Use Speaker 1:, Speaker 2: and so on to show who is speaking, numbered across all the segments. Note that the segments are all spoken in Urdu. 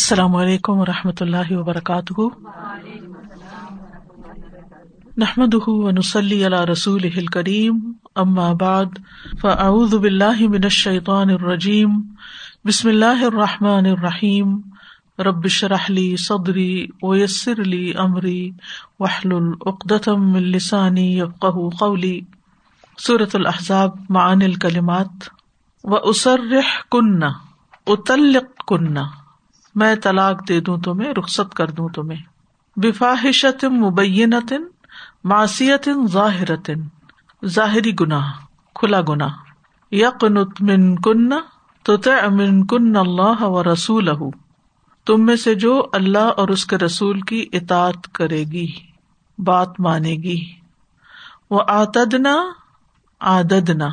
Speaker 1: السلام علیکم و رحمۃ اللہ وبرکاتہ۔ نحمد ونسلی علی رسول کریم ام بعد، فاعوذ باللہ من الشیطان الرجیم، بسم اللہ الرحمٰن الرحیم ربش رحلی صدری ویسر علی عمری وحل العقدم السانی یفقہ قولی۔ صورت الحضاب معن الکلمات۔ و اسرح کن اتلق کن۔ میں طلاق دے دوں تمہیں، رخصت کر دوں تمہیں۔ بفاحشت مبینت معصیت ظاہرت ظاہری گناہ، کھلا گناہ۔ یقنت من کن تو من کن اللہ و رسول تم میں سے جو اللہ اور اس کے رسول کی اطاط کرے گی، بات مانے گی۔ وہ آتدنا آددنا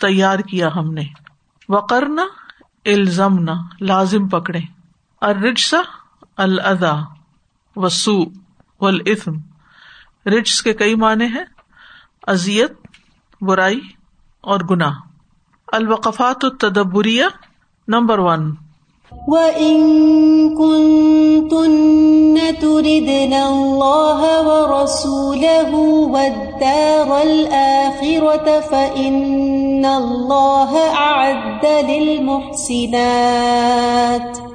Speaker 1: تیار کیا ہم نے۔ وقرنا، الزمنا، لازم پکڑے۔ ارجسا الدا وسو والاسم رجس کے کئی معنی ہیں ازیت برائی اور گناہ۔ الوقفات التدبریہ نمبر ون۔
Speaker 2: وَإِن كُنتُنَّ تُرِدْنَ اللَّهَ وَرَسُولَهُ وَالدَّارَ الْآخِرَةَ فَإِنَّ اللَّهَ أَعَدَّ لِلْمُحْسِنَاتِ۔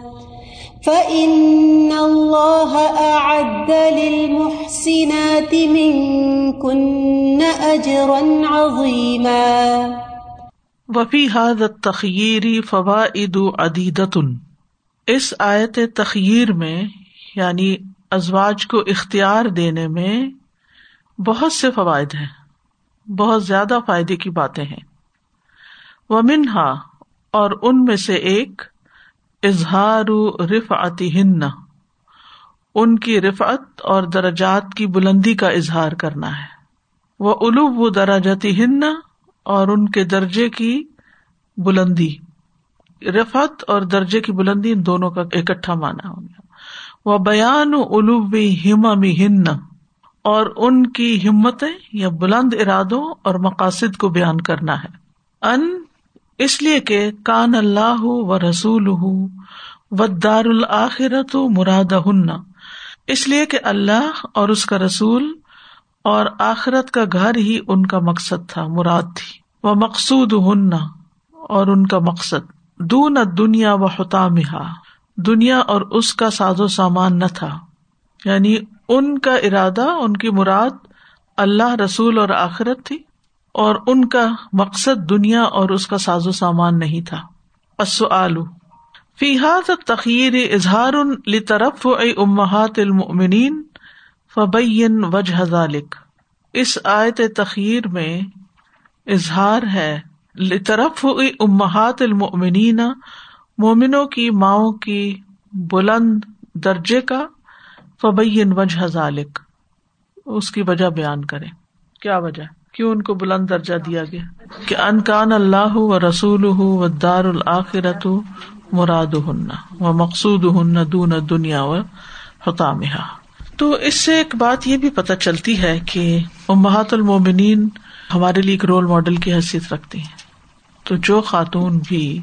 Speaker 2: فَإِنَّ اللَّهَ أَعَدَّ لِلْمُحْسِنَاتِ مِنكُنَّ أَجْرًا عَظِيمًا
Speaker 1: وفی حاد تخیری فوائد عدیدتن اس آیت تخیر میں یعنی ازواج کو اختیار دینے میں بہت سے فوائد ہیں، بہت زیادہ فائدے کی باتیں ہیں۔ وہ اور ان میں سے ایک اظہار رفعتی ہن ان کی رفعت اور درجات کی بلندی کا اظہار کرنا ہے۔ وہ الوب و دراجتی ہن اور ان کے درجے کی بلندی۔ رفت اور درجے کی بلندی ان دونوں کا اکٹھا مانا ہو گیا۔ وہ بیان الوبی ہم ہن اور ان کی ہمتیں یا بلند ارادوں اور مقاصد کو بیان کرنا ہے۔ ان اس لیے کہ کان اللہ و رسول و دار الآخرت مراد ہن اس لیے کہ اللہ اور اس کا رسول اور آخرت کا گھر ہی ان کا مقصد تھا، مراد تھی۔ وہ مقصود ہن اور ان کا مقصد۔ دون دنیا و حتام دنیا اور اس کا ساز و سامان نہ تھا۔ یعنی ان کا ارادہ، ان کی مراد اللہ، رسول اور آخرت تھی۔ اور ان کا مقصد دنیا اور اس کا ساز و سامان نہیں تھا۔ آلو فیحات تخیر اظہار لطرف اے امہات المنین فبین وجہ ذالک اس آیت تخیر میں اظہار ہے طرف امہات المؤمنین، مومنوں کی ماؤں کی بلند درجے کا، فبین وجہ ذالک اس کی وجہ بیان کرے کیا وجہ؟ کیوں ان کو بلند درجہ دیا گیا؟ کہ انکان اللہ و رسول و دار الآخرت مراد ہن و مقصود ہن دون دنیا و حتام تو اس سے ایک بات یہ بھی پتہ چلتی ہے کہ امہات المومنین ہمارے لیے ایک رول ماڈل کی حیثیت رکھتی ہیں۔ تو جو خاتون بھی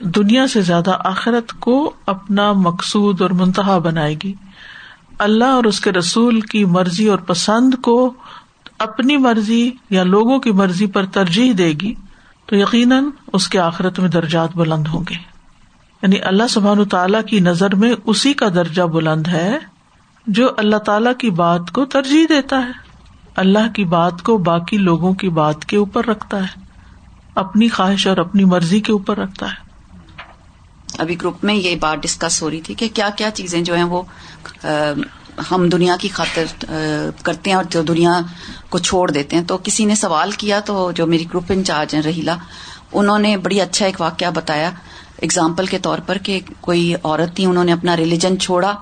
Speaker 1: دنیا سے زیادہ آخرت کو اپنا مقصود اور منتہا بنائے گی، اللہ اور اس کے رسول کی مرضی اور پسند کو اپنی مرضی یا لوگوں کی مرضی پر ترجیح دے گی تو یقیناً اس کے آخرت میں درجات بلند ہوں گے۔ یعنی اللہ سبحان تعالی کی نظر میں اسی کا درجہ بلند ہے جو اللہ تعالی کی بات کو ترجیح دیتا ہے۔ اللہ کی بات کو باقی لوگوں کی بات کے اوپر رکھتا ہے۔ اپنی خواہش اور اپنی مرضی کے اوپر رکھتا ہے۔
Speaker 3: ابھی گروپ میں یہ بات ڈسکس ہو رہی تھی کہ کیا کیا چیزیں جو ہیں وہ ہم دنیا کی خاطر کرتے ہیں اور جو دنیا کو چھوڑ دیتے ہیں۔ تو کسی نے سوال کیا تو جو میری گروپ انچارج ہیں، رہیلا، انہوں نے بڑی اچھا ایک واقعہ بتایا۔ اگزامپل کے طور پر کہ کوئی عورت تھی، انہوں نے اپنا ریلیجن چھوڑا۔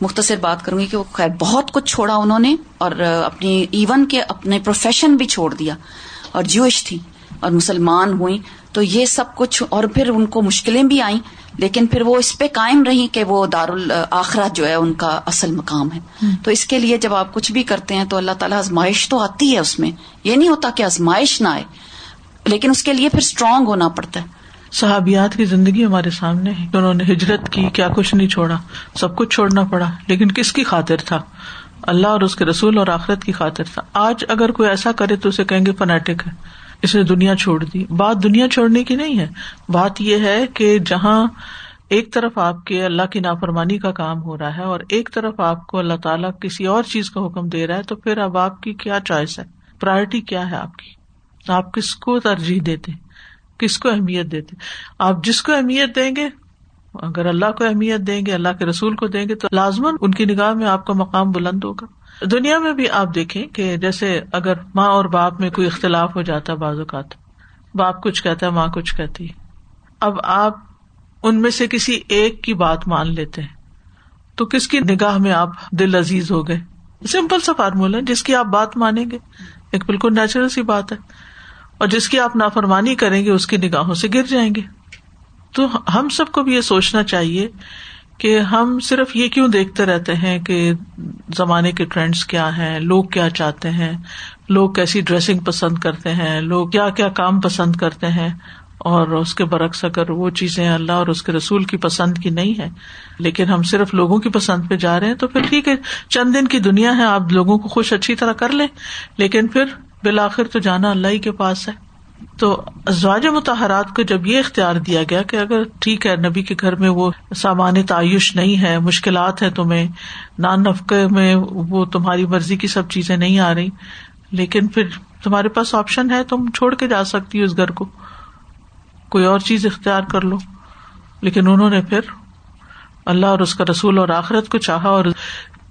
Speaker 3: مختصر بات کروں گی کہ وہ خیر بہت کچھ چھوڑا انہوں نے اور اپنی ایون کے اپنے پروفیشن بھی چھوڑ دیا۔ اور جوش تھی اور مسلمان ہوئی تو یہ سب کچھ اور پھر ان کو مشکلیں بھی آئیں۔ لیکن پھر وہ اس پہ قائم رہی کہ وہ دار الآخرہ جو ہے ان کا اصل مقام ہے۔ تو اس کے لیے جب آپ کچھ بھی کرتے ہیں تو اللہ تعالیٰ آزمائش تو آتی ہے اس میں۔ یہ نہیں ہوتا کہ آزمائش نہ آئے لیکن اس کے لیے پھر اسٹرانگ ہونا پڑتا ہے۔
Speaker 1: صحابیات کی زندگی ہمارے سامنے ہے۔ انہوں نے ہجرت کی کیا کچھ نہیں چھوڑا۔ سب کچھ چھوڑنا پڑا۔ لیکن کس کی خاطر تھا؟ اللہ اور اس کے رسول اور آخرت کی خاطر تھا۔ آج اگر کوئی ایسا کرے تو اسے کہیں گے فنیٹک ہے۔ اس نے دنیا چھوڑ دی۔ بات دنیا چھوڑنے کی نہیں ہے۔ بات یہ ہے کہ جہاں ایک طرف آپ کے اللہ کی نافرمانی کا کام ہو رہا ہے اور ایک طرف آپ کو اللہ تعالیٰ کسی اور چیز کا حکم دے رہا ہے، تو پھر اب آپ کی کیا چوائس ہے؟ پرائرٹی کیا ہے آپ کی؟ آپ کس کو ترجیح دیتے؟ کس کو اہمیت دیتے؟ آپ جس کو اہمیت دیں گے، اگر اللہ کو اہمیت دیں گے، اللہ کے رسول کو دیں گے، تو لازمن ان کی نگاہ میں آپ کا مقام بلند ہوگا۔ دنیا میں بھی آپ دیکھیں کہ جیسے اگر ماں اور باپ میں کوئی اختلاف ہو جاتا ہے بعض اوقات، باپ کچھ کہتا ہے، ماں کچھ کہتی اب آپ ان میں سے کسی ایک کی بات مان لیتے ہیں، تو کس کی نگاہ میں آپ دل عزیز ہو گئے؟ سمپل سا فارمولا جس کی آپ بات مانیں گے، ایک بالکل نیچرل سی بات ہے۔ اور جس کی آپ نافرمانی کریں گے، اس کی نگاہوں سے گر جائیں گے۔ تو ہم سب کو بھی یہ سوچنا چاہیے کہ ہم صرف یہ کیوں دیکھتے رہتے ہیں کہ زمانے کے ٹرینڈس کیا ہیں، لوگ کیا چاہتے ہیں، لوگ کیسی ڈریسنگ پسند کرتے ہیں، لوگ کیا کیا کام پسند کرتے ہیں، اور اس کے برعکس اگر وہ چیزیں اللہ اور اس کے رسول کی پسند کی نہیں ہے لیکن ہم صرف لوگوں کی پسند پہ جا رہے ہیں، تو پھر ٹھیک ہے، چند دن کی دنیا ہے، آپ لوگوں کو خوش اچھی طرح کر لیں، لیکن پھر بالآخر تو جانا اللہ ہی کے پاس ہے۔ تو ازواج متحرات کو جب یہ اختیار دیا گیا کہ اگر ٹھیک ہے، نبی کے گھر میں وہ سامان تعیش نہیں ہے، مشکلات ہے تمہیں، نان نفقے میں وہ تمہاری مرضی کی سب چیزیں نہیں آ رہی، لیکن پھر تمہارے پاس آپشن ہے، تم چھوڑ کے جا سکتی ہو اس گھر کو۔ کوئی اور چیز اختیار کر لو۔ لیکن انہوں نے پھر اللہ اور اس کا رسول اور آخرت کو چاہا اور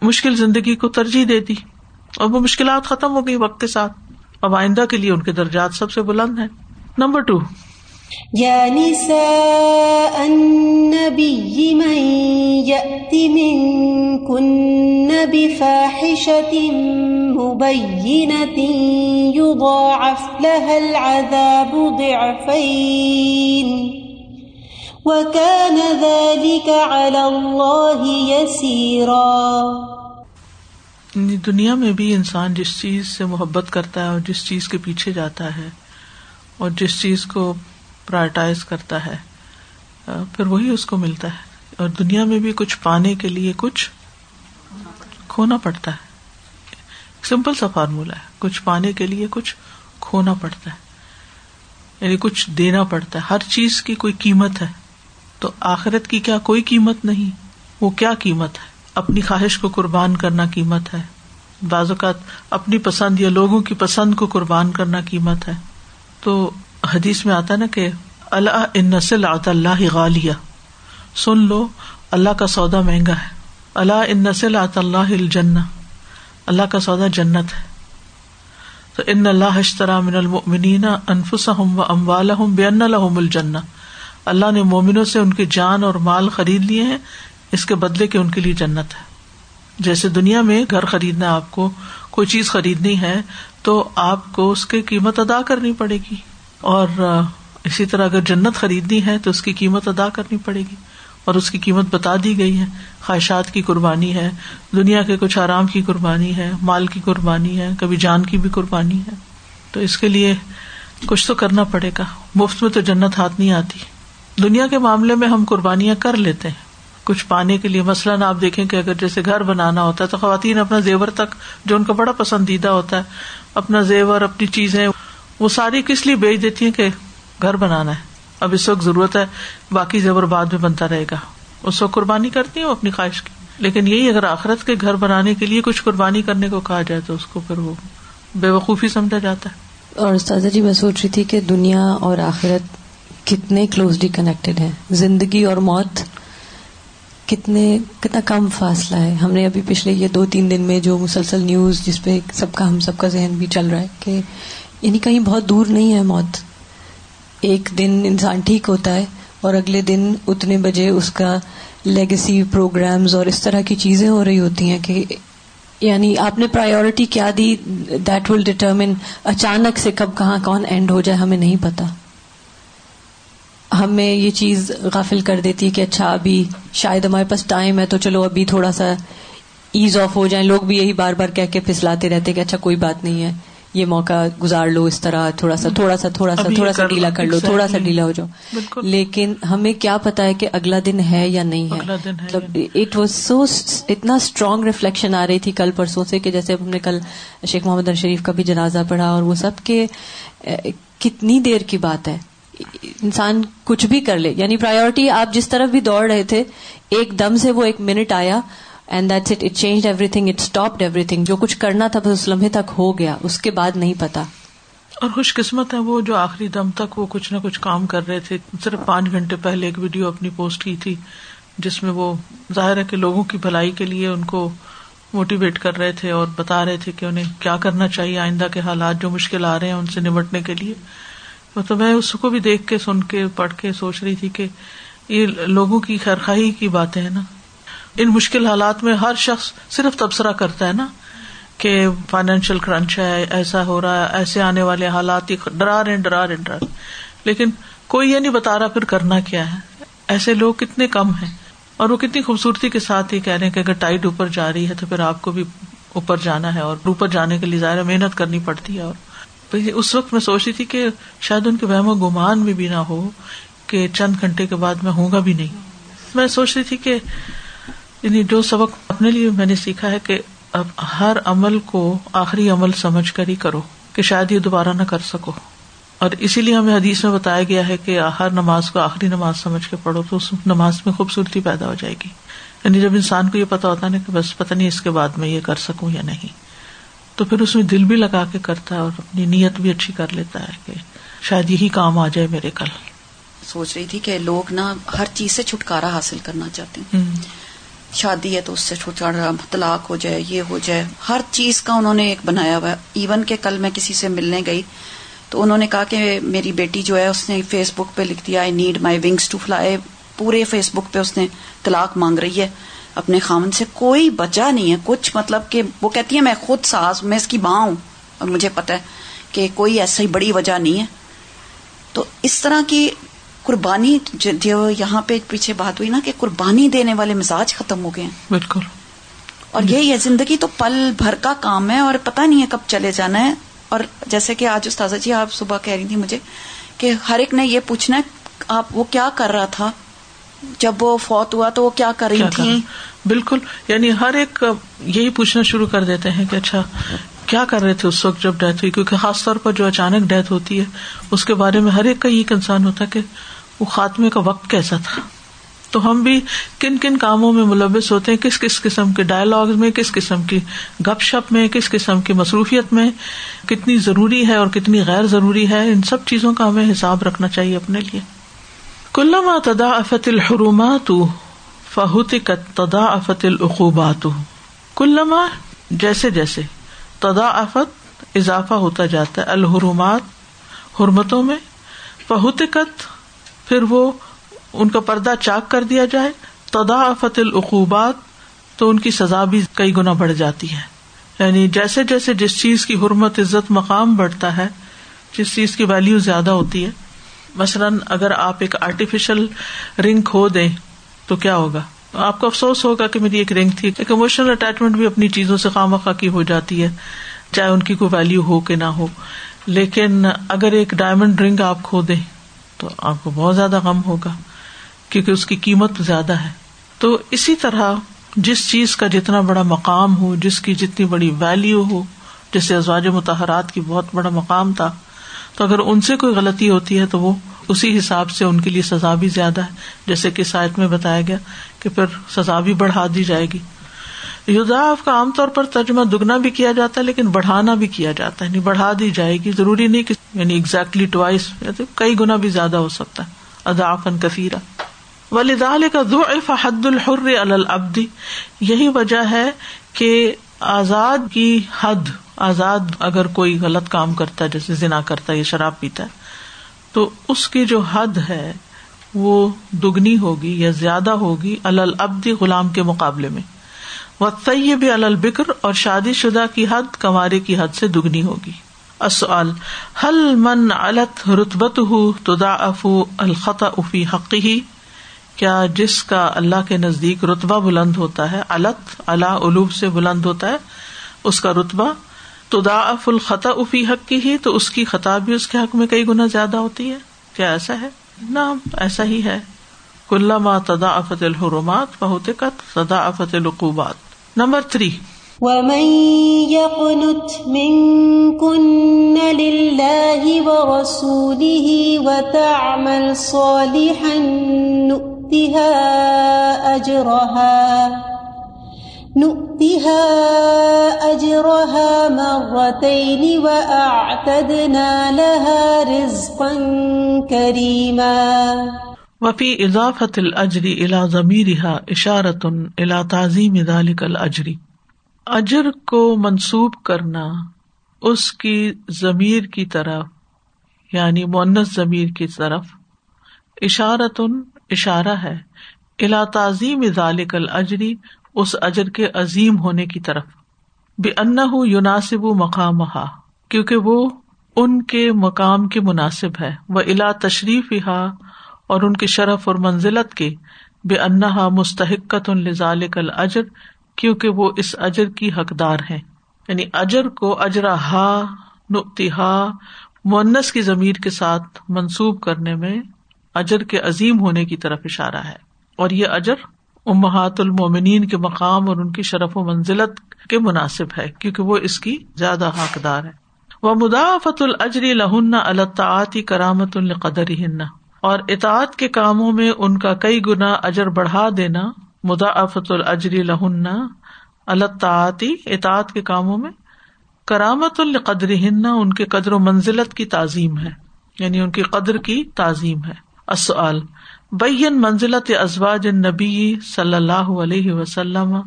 Speaker 1: مشکل زندگی کو ترجیح دے دی اور وہ مشکلات ختم ہو گئی وقت کے ساتھ۔ اب آئندہ کے لیے ان کے درجات سب سے بلند ہیں۔ نمبر ٹو
Speaker 2: يا نساء النبي من يأت منكن بفاحشة مبينة يضاعف لها العذاب ضعفين وكان ذلك على الله يسيرا
Speaker 1: دنیا میں بھی انسان جس چیز سے محبت کرتا ہے اور جس چیز کے پیچھے جاتا ہے اور جس چیز کو پرائرٹائز کرتا ہے پھر وہی اس کو ملتا ہے۔ اور دنیا میں بھی کچھ پانے کے لیے کچھ کھونا پڑتا ہے۔ سمپل سا فارمولا ہے۔ کچھ پانے کے لیے کچھ کھونا پڑتا ہے۔ یعنی کچھ دینا پڑتا ہے۔ ہر چیز کی کوئی قیمت ہے۔ تو آخرت کی کیا کوئی قیمت نہیں؟ وہ کیا قیمت ہے؟ اپنی خواہش کو قربان کرنا قیمت ہے۔ بعض اوقات اپنی پسند یا لوگوں کی پسند کو قربان کرنا قیمت ہے۔ تو حدیث میں آتا نا کہ اللہ ان نسل اللہ غالیہ سن لو، اللہ کا سودا مہنگا ہے۔ اللہ ان نسل اللہ الجن اللہ کا سودا جنت ہے۔ تو ان اللہ اشترا من المؤمنین انفسهم و اموالهم بان لهم الجنہ اللہ نے مومنوں سے ان کی جان اور مال خرید لیے ہیں۔ اس کے بدلے کے ان کے لیے جنت ہے۔ جیسے دنیا میں گھر خریدنا آپ کو کوئی چیز خریدنی ہے، تو آپ کو اس کی قیمت ادا کرنی پڑے گی۔ اور اسی طرح اگر جنت خریدنی ہے، تو اس کی قیمت ادا کرنی پڑے گی۔ اور اس کی قیمت بتا دی گئی ہے۔ خواہشات کی قربانی ہے، دنیا کے کچھ آرام کی قربانی ہے، مال کی قربانی ہے، کبھی جان کی بھی قربانی ہے۔ تو اس کے لیے کچھ تو کرنا پڑے گا۔ مفت میں تو جنت ہاتھ نہیں آتی۔ دنیا کے معاملے میں ہم قربانیاں کر لیتے ہیں۔ کچھ پانے کے لیے مثلاً آپ دیکھیں کہ اگر جیسے گھر بنانا ہوتا ہے تو خواتین اپنا زیور تک جو ان کا بڑا پسندیدہ ہوتا ہے، اپنا زیور، اپنی چیزیں، وہ ساری کس لیے بیچ دیتی ہیں کہ گھر بنانا ہے؟ اب اس وقت ضرورت ہے، باقی زیور بعد میں بنتا رہے گا۔ اس وقت قربانی کرتی ہوں اپنی خواہش کی۔ لیکن یہی اگر آخرت کے گھر بنانے کے لیے کچھ قربانی کرنے کو کہا جائے تو اس کو پھر وہ بے وقوفی سمجھا جاتا ہے۔
Speaker 4: اور استاذہ جی میں سوچ رہی تھی کہ دنیا اور آخرت کتنے کلوزلی کنیکٹڈ ہیں۔ زندگی اور موت کتنے کتنا کم فاصلہ ہے۔ ہم نے ابھی پچھلے یہ دو تین دن میں جو مسلسل نیوز جس پہ سب کا ہم سب کا ذہن بھی چل رہا ہے کہ یعنی کہیں بہت دور نہیں ہے موت۔ ایک دن انسان ٹھیک ہوتا ہے اور اگلے دن اتنے بجے اس کا لیگسی پروگرامز اور اس طرح کی چیزیں ہو رہی ہوتی ہیں کہ یعنی آپ نے پرائیورٹی کیا دی دیٹ ول ڈٹرمن اچانک سے کب کہاں کون اینڈ ہو جائے، ہمیں نہیں پتا۔ ہمیں یہ چیز غافل کر دیتی کہ اچھا ابھی شاید ہمارے پاس ٹائم ہے تو چلو ابھی تھوڑا سا ایز آف ہو جائیں۔ لوگ بھی یہی بار بار کہہ کے پھسلاتے رہتے کہ اچھا کوئی بات نہیں ہے۔ یہ موقع گزار لو اس طرح تھوڑا سا تھوڑا سا تھوڑا سا تھوڑا سا ڈیلا کر لو تھوڑا سا ڈیلا ہو جاؤ۔ لیکن ہمیں کیا پتا ہے کہ اگلا دن ہے یا نہیں ہے۔ مطلب اٹ واز سو اتنا اسٹرانگ ریفلیکشن آ رہی تھی کل پرسوں سے کہ جیسے ہم نے کل شیخ محمد شریف کا بھی جنازہ پڑھا اور وہ سب کے کتنی دیر کی بات ہے۔ انسان کچھ بھی کر لے۔ یعنی پرائیورٹی آپ جس طرف بھی دوڑ رہے تھے، ایک دم سے وہ ایک منٹ آیا and that's it it change everything it stop everything جو کچھ کرنا تھا بس اس لمحے تک ہو گیا۔ اس کے بعد نہیں پتا۔
Speaker 1: اور خوش قسمت ہے وہ جو آخری دم تک وہ کچھ نہ کچھ کام کر رہے تھے۔ صرف پانچ گھنٹے پہلے ایک ویڈیو اپنی پوسٹ کی تھی جس میں وہ ظاہر ہے کہ لوگوں کی بھلائی کے لیے ان کو موٹیویٹ کر رہے تھے اور بتا رہے تھے کہ انہیں کیا کرنا چاہیے آئندہ کے حالات جو مشکل آ رہے ہیں ان سے نمٹنے کے لیے۔ تو میں اس کو بھی دیکھ کے سن کے پڑھ کے سوچ رہی تھی کہ یہ لوگوں کی خیرخائی کی باتیں ہیں نا۔ ان مشکل حالات میں ہر شخص صرف تبصرہ کرتا ہے نا کہ فائنینشیل کرنچ ہے، ایسا ہو رہا ہے، ایسے آنے والے حالات ڈرا رہے ڈرا رہے ڈرا رہے لیکن کوئی یہ نہیں بتا رہا پھر کرنا کیا ہے۔ ایسے لوگ کتنے کم ہیں۔ اور وہ کتنی خوبصورتی کے ساتھ ہی کہہ رہے ہیں کہ اگر ٹائٹ اوپر جا رہی ہے تو پھر آپ کو بھی اوپر جانا ہے اور اوپر جانے کے لیے ظاہر محنت کرنی پڑتی ہے اور اس وقت میں سوچ رہی تھی کہ شاید ان کے وہم و گمان بھی, بھی نہ ہو کہ چند گھنٹے کے بعد میں ہوں گا بھی نہیں۔ میں سوچ رہی تھی کہ یعنی جو سبق اپنے لیے میں نے سیکھا ہے کہ اب ہر عمل کو آخری عمل سمجھ کر ہی کرو کہ شاید یہ دوبارہ نہ کر سکو۔ اور اسی لیے ہمیں حدیث میں بتایا گیا ہے کہ ہر نماز کو آخری نماز سمجھ کے پڑھو تو اس نماز میں خوبصورتی پیدا ہو جائے گی۔ یعنی جب انسان کو یہ پتا ہوتا نا کہ بس پتہ نہیں اس کے بعد میں یہ کر سکوں یا نہیں۔ تو پھر اس میں دل بھی لگا کے کرتا ہے اور اپنی نیت بھی اچھی کر لیتا ہے کہ شاید یہی کام آ جائے میرے کل۔
Speaker 3: سوچ رہی تھی کہ لوگ نا ہر چیز سے چھٹکارا حاصل کرنا چاہتے ہیں۔ شادی ہے تو اس سے چھٹکارا طلاق ہو جائے یہ ہو جائے۔ ہر چیز کا انہوں نے ایک بنایا ہوا ہے۔ ایون کہ کل میں کسی سے ملنے گئی تو انہوں نے کہا کہ میری بیٹی جو ہے اس نے فیس بک پہ لکھ دیا I need my wings to fly پورے فیس بک پہ اس نے طلاق مانگ رہی ہے۔ اپنے خامن سے کوئی بچا نہیں ہے۔ کچھ مطلب کہ وہ کہتی ہے میں خود ساز میں اس کی ماں ہوں اور مجھے پتا ہے کہ کوئی ایسا ہی بڑی وجہ نہیں ہے۔ تو اس طرح کی قربانی جو یہاں پہ پیچھے بات ہوئی نا کہ قربانی دینے والے مزاج ختم ہو گئے ہیں۔
Speaker 1: بالکل۔
Speaker 3: اور یہی ہے زندگی تو پل بھر کا کام ہے اور پتا نہیں ہے کب چلے جانا ہے۔ اور جیسے کہ آج استاذہ جی آپ صبح کہہ رہی تھی مجھے کہ ہر ایک نے یہ پوچھنا ہے آپ وہ کیا کر رہا تھا؟ جب وہ فوت ہوا تو وہ کیا کر رہی تھی
Speaker 1: بالکل یعنی ہر ایک یہی پوچھنا شروع کر دیتے ہیں کہ اچھا کیا کر رہے تھے اس وقت جب ڈیتھ ہوئی؟ کیونکہ خاص طور پر جو اچانک ڈیتھ ہوتی ہے اس کے بارے میں ہر ایک کا یہ کنسرن ہوتا ہے کہ وہ خاتمے کا وقت کیسا تھا۔ تو ہم بھی کن کن کاموں میں ملوث ہوتے ہیں؟ کس کس قسم کے ڈائلگ میں کس قسم کی گپ شپ میں کس قسم کی مصروفیت میں؟ کتنی ضروری ہے اور کتنی غیر ضروری ہے؟ ان سب چیزوں کا ہمیں حساب رکھنا چاہیے اپنے لیے۔ کلما تدا افت الحرومات فہوت تدا افت العقوبات. کلما جیسے جیسے تدا افت اضافہ ہوتا جاتا ہے الحرومات حرمتوں میں فہوت پھر وہ ان کا پردہ چاک کر دیا جائے تدا فت العقوبات تو ان کی سزا بھی کئی گنا بڑھ جاتی ہے۔ یعنی جیسے جیسے جس چیز کی حرمت، عزت، مقام بڑھتا ہے، جس چیز کی ویلو زیادہ ہوتی ہے مثلاً اگر آپ ایک آرٹیفیشل رنگ کھو دیں، تو کیا ہوگا؟ آپ کو افسوس ہوگا کہ میری ایک رنگ تھی۔ ایک اموشنل اٹیچمنٹ بھی اپنی چیزوں سے خواہ کی ہو جاتی ہے، چاہے ان کی کوئی ویلو ہو کہ نہ ہو۔ لیکن اگر ایک ڈائمنڈ رنگ آپ کھو دیں، تو آپ کو بہت زیادہ غم ہوگا، کیونکہ اس کی قیمت زیادہ ہے۔ تو اسی طرح جس چیز کا جتنا بڑا مقام ہو، جس کی جتنی بڑی ویلو ہو، جیسے ازواج متحرات کی بہت بڑا مقام تھا تو اگر ان سے کوئی غلطی ہوتی ہے تو وہ اسی حساب سے ان کے لیے سزا بھی زیادہ ہے۔ جیسے کہ سائٹ میں بتایا گیا کہ پھر سزا بھی بڑھا دی جائے گی۔ یوزاف کا عام طور پر ترجمہ دگنا بھی کیا جاتا ہے، لیکن بڑھانا بھی کیا جاتا ہے۔ یعنی بڑھا دی جائے گی۔ ضروری نہیں کہ یعنی ایگزیکٹلی ٹوائس کئی گنا بھی زیادہ ہو سکتا ہے۔ ادافن کثیرہ۔ ولیدال کا دو حد الحر البدی یہی وجہ ہے کہ آزاد کی حد، آزاد اگر کوئی غلط کام کرتا ہے، جیسے ذنا کرتا ہے یا شراب پیتا ہے، تو اس کی جو حد ہے، وہ دگنی ہوگی یا زیادہ ہوگی البدی غلام کے مقابلے میں۔ وہ طیب البکر اور شادی شدہ کی حد کمارے کی حد سے دگنی ہوگی۔ اصل حل من الت رتبت ہُ تدا افو الخط افی حق ہی کیا جس کا اللہ کے نزدیک رتبہ بلند ہوتا ہے؟ الت اللہ الوب سے بلند ہوتا ہے، اس کا رتبہ تو داف الخطا افی حق کی ہی، تو اس کی خطا بھی اس کے حق میں کئی گنا زیادہ ہوتی ہے۔ کیا ایسا ہے؟ نہ، ایسا ہی ہے۔ کل ما تدا افت الحرمات بہت تدا افت القوبات نمبر تھری۔
Speaker 2: ومن يقنت منكن لله ورسوله وتعمل صالحا نؤتها أجرها نؤتها أجرها مرتين وأعتدنا لها رزقا كريما.
Speaker 1: وفي إضافة الأجر إلى ضميرها إشارة إلى تعظيم ذلك الأجر. اجر کو منسوب کرنا اس کی ضمیر کی طرف یعنی مونس ضمیر کی طرف اشارت اشارہ ہے الا تعظیم ذالک الجری اس اجر کے عظیم ہونے کی طرف۔ بے ان یوناسب مقام کیونکہ وہ ان کے مقام کے مناسب ہے۔ وہ الا تشریف ہا اور ان کے شرف اور منزلت کے۔ بے انہا مستحقت الزالک الجر کیونکہ وہ اس اجر کی حقدار ہے یعنی اجر کو اجرا ہا نقتی ہا مونس کی ضمیر کے ساتھ منسوب کرنے میں اجر کے عظیم ہونے کی طرف اشارہ ہے۔ اور یہ اجر امہات المومنین کے مقام اور ان کی شرف و منزلت کے مناسب ہے، کیونکہ وہ اس کی زیادہ حقدار ہے وہ مدافت الجری لہن الطاعتی کرامت القدر ہن اور اطاعت کے کاموں میں ان کا کئی گنا اجر بڑھا دینا مدافت الجری لہن الطاعتی اطاعت کے کاموں میں کرامت القدر ہن ان کے قدر و منزلت کی تعظیم ہے یعنی ان کی قدر کی تعظیم ہے۔ اصل بین منزلت ازواج نبی صلی اللہ علیہ وسلم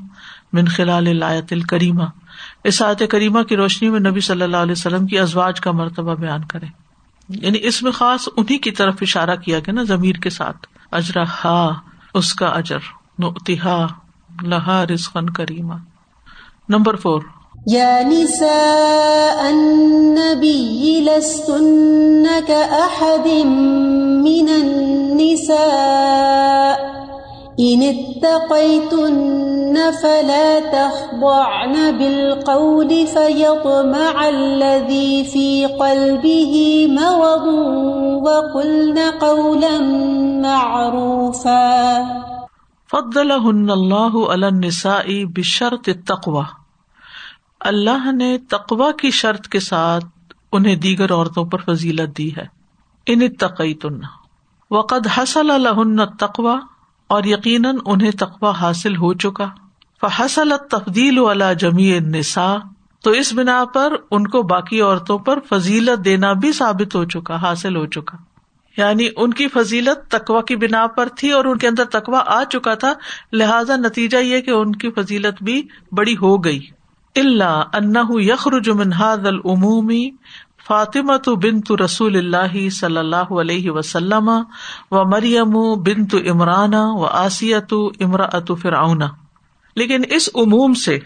Speaker 1: من خلال لایت الکریمہ۔ اسات کریمہ کی روشنی میں نبی صلی اللہ علیہ وسلم کی ازواج کا مرتبہ بیان کرے یعنی اس میں خاص انہیں کی طرف اشارہ کیا گیا نا ضمیر کے ساتھ۔ اجرا ہا اس کا اجر۔ نتہا لہا رزقن کریمہ۔ نمبر فور
Speaker 2: يا نساء النبي، لستن كأحد من النساء. إن اتقيتن فلا تخضعن بالقول، فيطمع الذي في قلبه مرض، وقلن قولا معروفا.
Speaker 1: فضلهن الله على النساء بشرط التقوى. اللہ نے تقوا کی شرط کے ساتھ انہیں دیگر عورتوں پر فضیلت دی ہے۔ ان تقی تن وقد حسل الحن تقوا اور یقیناً انہیں تقوا حاصل ہو چکا۔ فصل تفدیل والا جمی نسا تو اس بنا پر ان کو باقی عورتوں پر فضیلت دینا بھی ثابت ہو چکا، حاصل ہو چکا۔ یعنی ان کی فضیلت تقوا کی بنا پر تھی اور ان کے اندر تقوا آ چکا تھا، لہذا نتیجہ یہ کہ ان کی فضیلت بھی بڑی ہو گئی۔ اللہ انہ یخرج من هذا العمومی فاطمہ بنت رسول اللہ صلی اللہ علیہ وسلم و مریم بنت عمران و آسیت امراۃ فرعون۔ لیکن اس عموم سے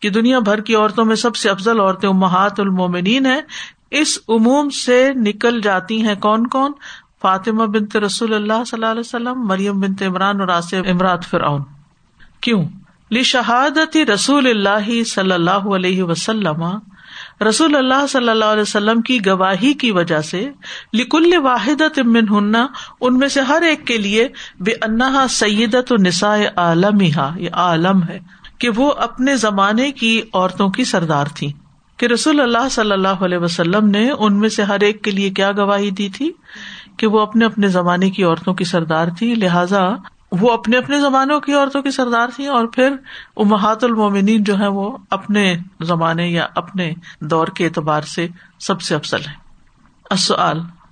Speaker 1: کہ دنیا بھر کی عورتوں میں سب سے افضل عورتیں امہات المومنین ہیں، اس عموم سے نکل جاتی ہیں کون کون؟ فاطمہ بنت رسول اللہ صلی اللہ علیہ وسلم، مریم بنت عمران اور آصف امراط فرعون۔ کیوں؟ لی رسول اللہ صلی اللہ علیہ وسلم، رسول اللہ صلی اللہ علیہ وسلم کی گواہی کی وجہ سے لکل واحد تمن ہننا ان میں سے ہر ایک کے لیے بے انہا سیدت و نسا عالم یہ عالم ہے، کہ وہ اپنے زمانے کی عورتوں کی سردار تھی کہ رسول اللہ صلی اللہ علیہ وسلم نے ان میں سے ہر ایک کے لیے کیا گواہی دی تھی؟ کہ وہ اپنے اپنے زمانے کی عورتوں کی سردار تھی لہذا وہ اپنے اپنے زمانوں کی عورتوں کی سردار تھی اور پھر امہات المومنین جو ہے وہ اپنے زمانے یا اپنے دور کے اعتبار سے سب سے افسل ہے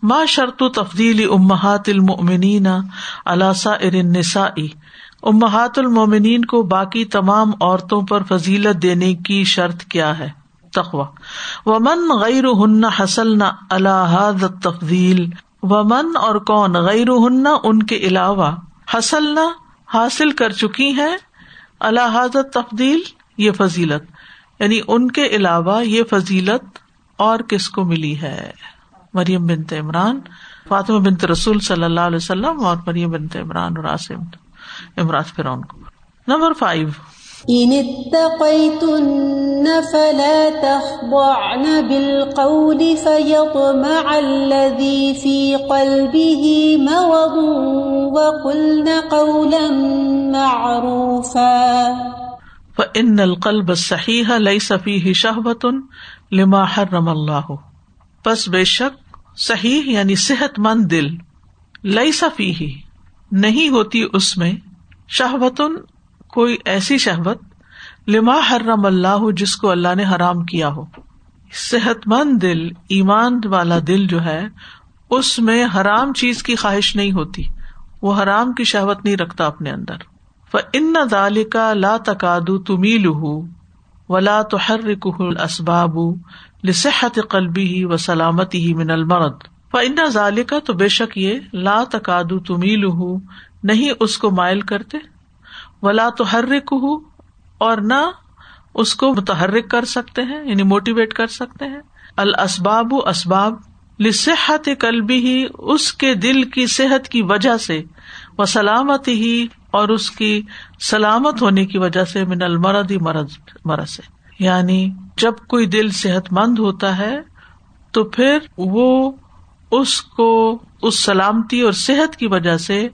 Speaker 1: ما شرط تفدیل امہات المنین علاسا ارنسا امہات المومنین کو باقی تمام عورتوں پر فضیلت دینے کی شرط کیا ہے؟ تخوا و من غیر ہن حسل نہ اللہ تفدیل و من اور کون غیر ہن ان کے علاوہ؟ حسلنا حاصل کر چکی ہے اللہ حضرت تفدیل یہ فضیلت۔ یعنی ان کے علاوہ یہ فضیلت اور کس کو ملی ہے؟ مریم بنت عمران، فاطمہ بنت رسول صلی اللہ علیہ وسلم اور مریم بنت عمران اور عمران فرعون کو۔ نمبر فائیو
Speaker 2: إن اتقيتن فلا تخضعن بالقول فيطمع الذي في قلبه مرض وقلن قولا معروفا
Speaker 1: فإن القلب الصحيح ليس فيه شهوة لما حرم الله۔ پس بے شک صحیح یعنی صحت مند دل لئی صفی نہیں ہوتی اس میں شہوتن کوئی ایسی شہبت لما حرم اللہ جس کو اللہ نے حرام کیا ہو۔ صحت مند دل، ایمان والا دل جو ہے، اس میں حرام چیز کی خواہش نہیں ہوتی۔ وہ حرام کی شہوت نہیں رکھتا اپنے اندر۔ ان دال کا لا تقاد تمیل ولا تو ہر اسباب لصحت قلبی ہی و سلامتی ہی من المرد ان ظال کا تو بے شک یہ لا تقاد تمیل نہیں اس کو مائل کرتے۔ ولا تو حرک ہوں اور نہ اس کو متحرک کر سکتے ہیں یعنی موٹیویٹ کر سکتے ہیں۔ الاسباب اسباب لصحت قلبی ہی اس کے دل کی صحت کی وجہ سے وہ سلامت ہی اور اس کی سلامت ہونے کی وجہ سے، من المرد ہی مرض مرض سے۔ یعنی جب کوئی دل صحت مند ہوتا ہے، تو پھر وہ اس کو، اس سلامتی اور صحت کی وجہ سے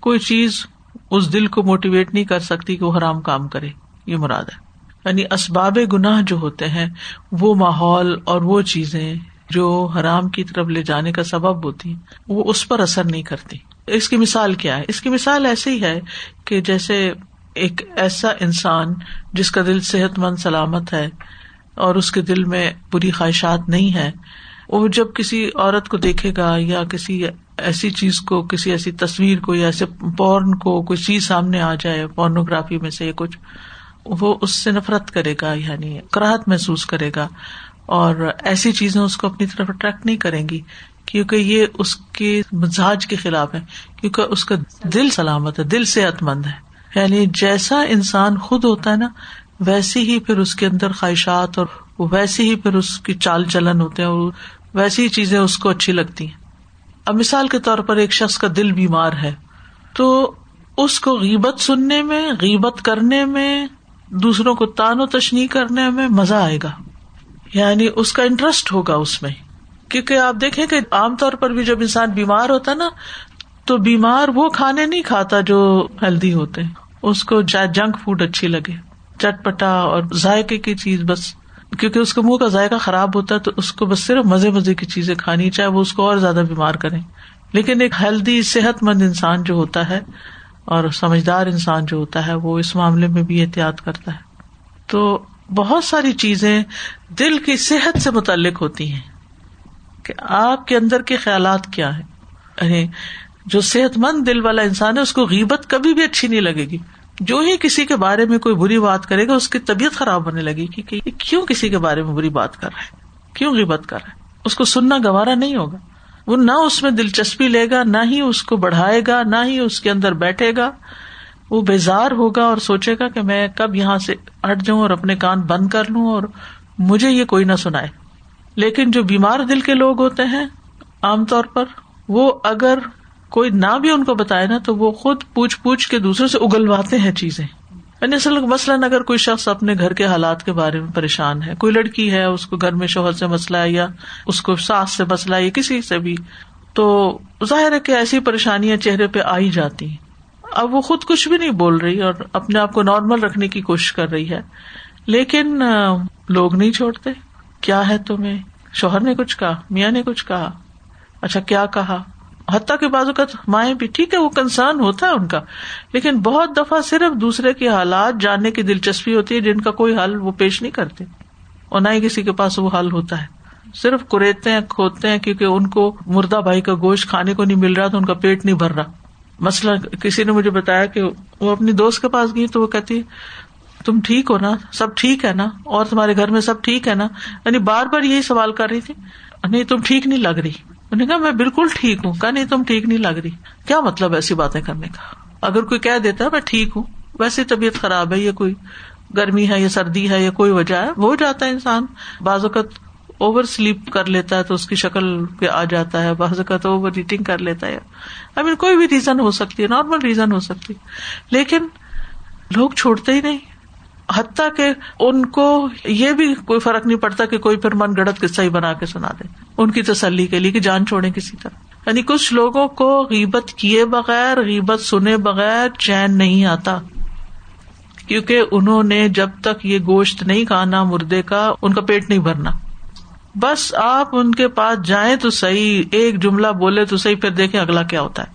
Speaker 1: کوئی چیز اس دل کو موٹیویٹ نہیں کر سکتی کہ وہ حرام کام کرے، یہ مراد ہے۔ یعنی اسباب گناہ جو ہوتے ہیں، وہ ماحول اور وہ چیزیں جو حرام کی طرف لے جانے کا سبب ہوتی ہیں، وہ اس پر اثر نہیں کرتی۔ اس کی مثال کیا ہے؟ اس کی مثال ایسی ہی ہے کہ جیسے ایک ایسا انسان جس کا دل صحت مند سلامت ہے اور اس کے دل میں بری خواہشات نہیں ہے وہ جب کسی عورت کو دیکھے گا یا کسی ایسی چیز کو، کسی ایسی تصویر کو یا ایسے پورن کو کوئی چیز سامنے آ جائے، پورنوگرافی میں سے کچھ، وہ اس سے نفرت کرے گا یعنی کراہت محسوس کرے گا اور ایسی چیزیں اس کو اپنی طرف اٹریکٹ نہیں کریں گی، کیونکہ یہ اس کے مزاج کے خلاف ہے، کیونکہ اس کا دل سلامت ہے، دل صحت مند ہے۔ یعنی جیسا انسان خود ہوتا ہے نا ویسی ہی پھر اس کے اندر خواہشات اور ویسی ہی پھر اس کی چال چلن ہوتے ہیں اور ویسی ہی چیزیں اس کو اچھی لگتی ہیں۔ اب مثال کے طور پر ایک شخص کا دل بیمار ہے، تو اس کو غیبت سننے میں، غیبت کرنے میں، دوسروں کو تان و تشنی کرنے میں مزہ آئے گا۔ یعنی اس کا انٹرسٹ ہوگا اس میں۔ کیونکہ آپ دیکھیں کہ عام طور پر بھی جب انسان بیمار ہوتا ہے نا، تو بیمار وہ کھانے نہیں کھاتا جو ہیلدی ہوتے۔ اس کو جنک فوڈ اچھی لگے۔ چٹ پٹا اور ذائقے کی چیز بس۔ کیونکہ اس کے منہ کا ذائقہ خراب ہوتا ہے تو اس کو بس صرف مزے مزے کی چیزیں کھانی، چاہے وہ اس کو اور زیادہ بیمار کرے لیکن ایک ہیلدی صحت مند انسان جو ہوتا ہے اور سمجھدار انسان جو ہوتا ہے، وہ اس معاملے میں بھی احتیاط کرتا ہے۔ تو بہت ساری چیزیں دل کی صحت سے متعلق ہوتی ہیں کہ آپ کے اندر کے خیالات کیا ہے یعنی جو صحت مند دل والا انسان ہے، اس کو غیبت کبھی بھی اچھی نہیں لگے گی۔ جو ہی کسی کے بارے میں کوئی بری بات کرے گا، اس کی طبیعت خراب ہونے لگی کہ کیوں کسی کے بارے میں بری بات کر رہا ہے؟ کیوں غیبت کر رہا ہے؟ اس کو سننا گوارا نہیں ہوگا۔ وہ نہ اس میں دلچسپی لے گا، نہ ہی اس کو بڑھائے گا، نہ ہی اس کے اندر بیٹھے گا۔ وہ بیزار ہوگا اور سوچے گا کہ میں کب یہاں سے ہٹ جاؤں اور اپنے کان بند کر لوں اور مجھے یہ کوئی نہ سنائے۔ لیکن جو بیمار دل کے لوگ ہوتے ہیں، عام طور پر وہ اگر کوئی نہ بھی ان کو بتائے نا تو وہ خود پوچھ پوچھ کے دوسرے سے اگلواتے ہیں چیزیں۔ یعنی اصل مثلاً اگر کوئی شخص اپنے گھر کے حالات کے بارے میں پریشان ہے، کوئی لڑکی ہے، اس کو گھر میں شوہر سے مسئلہ ہے یا اس کو ساس سے مسئلہ ہے یا کسی سے بھی، تو ظاہر ہے کہ ایسی پریشانیاں چہرے پہ آ ہی جاتی ہیں۔ اب وہ خود کچھ بھی نہیں بول رہی اور اپنے آپ کو نارمل رکھنے کی کوشش کر رہی ہے۔ لیکن لوگ نہیں چھوڑتے۔ کیا ہے تمہیں؟ شوہر نے کچھ کہا، میاں نے کچھ کہا۔ اچھا کیا کہا؟ حتیٰ کے بازو کا مائیں بھی ٹھیک ہے، وہ کنسرن ہوتا ہے ان کا، لیکن بہت دفعہ صرف دوسرے کے حالات جاننے کی دلچسپی ہوتی ہے، جن کا کوئی حل وہ پیش نہیں کرتے۔ اور نہ ہی کسی کے پاس وہ حل ہوتا ہے۔ صرف کریتے ہیں، کھوتے ہیں، کیونکہ ان کو مردہ بھائی کا گوشت کھانے کو نہیں مل رہا تو ان کا پیٹ نہیں بھر رہا۔ مسئلہ کسی نے مجھے بتایا کہ وہ اپنی دوست کے پاس گئی تو وہ کہتی تم ٹھیک ہو نا؟ سب ٹھیک ہے نا؟ اور تمہارے گھر میں سب ٹھیک ہے نا؟ یعنی بار بار یہی سوال کر رہی تھی، نہیں، تم ٹھیک نہیں لگ رہی۔ نے کہا، میں بالکل ٹھیک ہوں. کہ نہیں، تم ٹھیک نہیں لگ رہی. کیا مطلب ایسی باتیں کرنے کا؟ اگر کوئی کہہ دیتا ہے، میں ٹھیک ہوں. ویسے طبیعت خراب ہے یا کوئی گرمی ہے یا سردی ہے یا کوئی وجہ ہے، وہ جاتا ہے انسان. بعض اوقات اوور سلیپ کر لیتا ہے تو اس کی شکل پہ آ جاتا ہے. بعض اوقات اوور ایٹنگ کر لیتا ہے. آئی مین کوئی بھی ریزن ہو سکتی ہے نارمل ریزن ہو سکتی. لیکن لوگ چھوڑتے ہی نہیں. حتیٰ کہ ان کو یہ بھی کوئی فرق نہیں پڑتا کہ کوئی پھر من گڑت قصہ ہی بنا کے سنا دے، ان کی تسلی کے لیے کہ جان چھوڑے کسی طرح۔ یعنی کچھ لوگوں کو غیبت کیے بغیر، غیبت سنے بغیر چین نہیں آتا۔ کیونکہ انہوں نے جب تک یہ گوشت نہیں کھانا مردے کا، ان کا پیٹ نہیں بھرنا۔ بس آپ ان کے پاس جائیں تو صحیح، ایک جملہ بولے تو صحیح، پھر دیکھیں اگلا کیا ہوتا ہے۔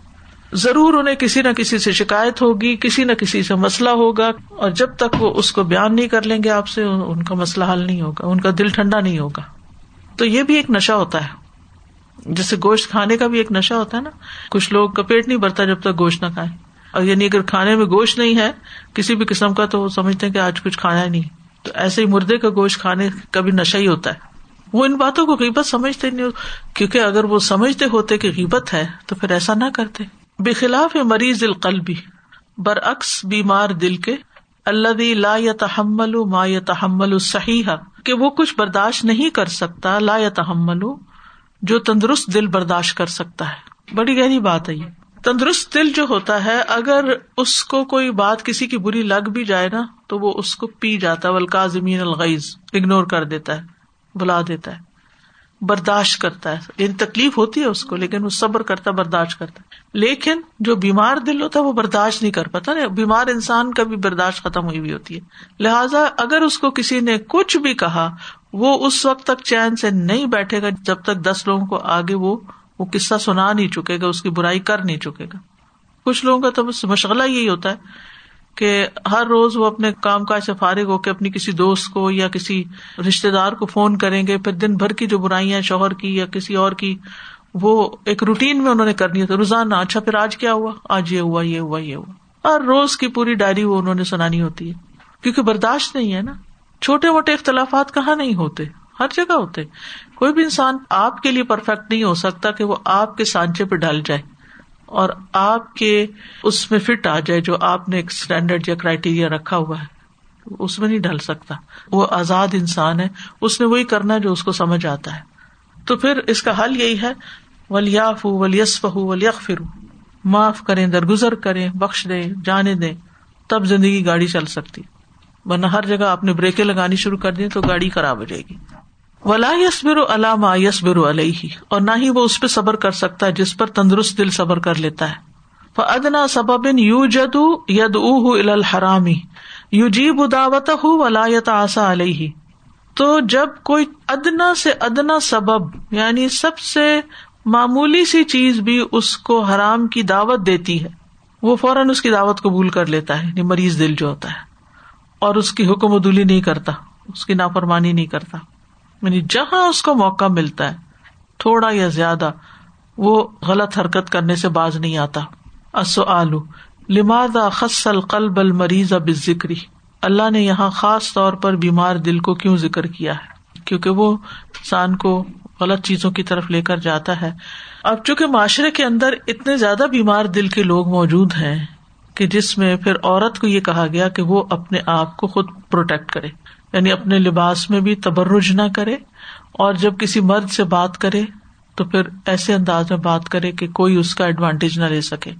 Speaker 1: ضرور انہیں کسی نہ کسی سے شکایت ہوگی، کسی نہ کسی سے مسئلہ ہوگا، اور جب تک وہ اس کو بیان نہیں کر لیں گے آپ سے، ان کا مسئلہ حل نہیں ہوگا، ان کا دل ٹھنڈا نہیں ہوگا۔ تو یہ بھی ایک نشہ ہوتا ہے۔ جیسے گوشت کھانے کا بھی ایک نشہ ہوتا ہے نا۔ کچھ لوگ کا پیٹ نہیں بھرتا جب تک گوشت نہ کھائے اور یعنی اگر کھانے میں گوشت نہیں ہے، کسی بھی قسم کا، تو وہ سمجھتے ہیں کہ آج کچھ کھانا ہی نہیں۔ تو ایسے ہی مردے کا گوشت کھانے کا بھی نشہ ہی ہوتا ہے۔ وہ ان باتوں کو قیمت سمجھتے نہیں کیونکہ اگر وہ سمجھتے ہوتے کہ قیمت ہے، تو پھر ایسا نہ کرتے۔ بخلاف مریض القلبی برعکس بیمار دل کے اللہ لا یا تحمل ما یا تحمل صحیح کہ وہ کچھ برداشت نہیں کر سکتا، لا یا تحمل جو تندرست دل برداشت کر سکتا ہے۔ بڑی گہری بات ہے یہ۔ تندرست دل جو ہوتا ہے، اگر اس کو کوئی بات کسی کی بری لگ بھی جائے نا، تو وہ اس کو پی جاتا ہے ولکا زمین الغیز اگنور کر دیتا ہے بلا دیتا ہے۔ برداشت کرتا ہے۔ یعنی تکلیف ہوتی ہے اس کو، لیکن وہ صبر کرتا، برداشت کرتا ہے۔ لیکن جو بیمار دل ہوتا ہے، وہ برداشت نہیں کر پاتا نا۔ بیمار انسان کا بھی برداشت ختم ہوئی بھی ہوتی ہے۔ لہٰذا اگر اس کو کسی نے کچھ بھی کہا، وہ اس وقت تک چین سے نہیں بیٹھے گا جب تک دس لوگوں کو آگے وہ وہ قصہ سنا نہیں چکے گا، اس کی برائی کر نہیں چکے گا۔ کچھ لوگوں کا تو بس مشغلہ یہی ہوتا ہے۔ کہ ہر روز وہ اپنے کام کاج سے فارغ ہو کے اپنی کسی دوست کو یا کسی رشتے دار کو فون کریں گے، پھر دن بھر کی جو برائیاں شوہر کی یا کسی اور کی، وہ ایک روٹین میں انہوں نے کرنی ہے روزانہ اچھا پھر آج کیا ہوا؟ آج یہ ہوا یہ ہوا یہ ہوا۔ ہر روز کی پوری ڈائری وہ انہوں نے سنانی ہوتی ہے، کیونکہ برداشت نہیں ہے نا۔ چھوٹے موٹے اختلافات کہاں نہیں ہوتے؟ ہر جگہ ہوتے۔ کوئی بھی انسان آپ کے لیے پرفیکٹ نہیں ہو سکتا کہ وہ آپ کے سانچے پہ ڈال جائے۔ اور آپ کے اس میں فٹ آ جائے جو آپ نے ایک اسٹینڈرڈ یا کرائٹیریا رکھا ہوا ہے، اس میں نہیں ڈل سکتا۔ وہ آزاد انسان ہے، اس نے وہی کرنا جو اس کو سمجھ آتا ہے۔ تو پھر اس کا حل یہی ہے ولیاف ولیسف ولیق فرو معاف کریں، درگزر کریں، بخش دیں، جانے دیں، تب زندگی گاڑی چل سکتی۔ ورنہ ہر جگہ آپ نے بریکیں لگانی شروع کر دی تو گاڑی خراب ہو جائے گی۔ ولا یسبر علامہ یسبر علیہ اور نہ ہی وہ اس پہ صبر کر سکتا ہے جس پر تندرست دل صبر کر لیتا ہے۔ ادنا سبب یو جدو ید او الحرامی یو جیب دعوت ہُ ولایت آسا علیہ تو جب کوئی ادنا سے ادنا سبب یعنی سب سے معمولی سی چیز بھی اس کو حرام کی دعوت دیتی ہے، وہ فوراً اس کی دعوت قبول کر لیتا ہے یعنی مریض دل جو ہوتا ہے، اور اس کی حکم ادولی نہیں کرتا، اس کی نافرمانی نہیں کرتا۔ یعنی جہاں اس کو موقع ملتا ہے، تھوڑا یا زیادہ، وہ غلط حرکت کرنے سے باز نہیں آتا۔ اصو آلو لمادا خس القلب المریض اب ذکری اللہ نے یہاں خاص طور پر بیمار دل کو کیوں ذکر کیا ہے؟ کیونکہ وہ انسان کو غلط چیزوں کی طرف لے کر جاتا ہے۔ اب چونکہ معاشرے کے اندر اتنے زیادہ بیمار دل کے لوگ موجود ہیں کہ جس میں پھر عورت کو یہ کہا گیا کہ وہ اپنے آپ کو خود پروٹیکٹ کرے۔ یعنی اپنے لباس میں بھی تبرج نہ کرے اور جب کسی مرد سے بات کرے تو پھر ایسے انداز میں بات کرے کہ کوئی اس کا ایڈوانٹیج نہ لے سکے۔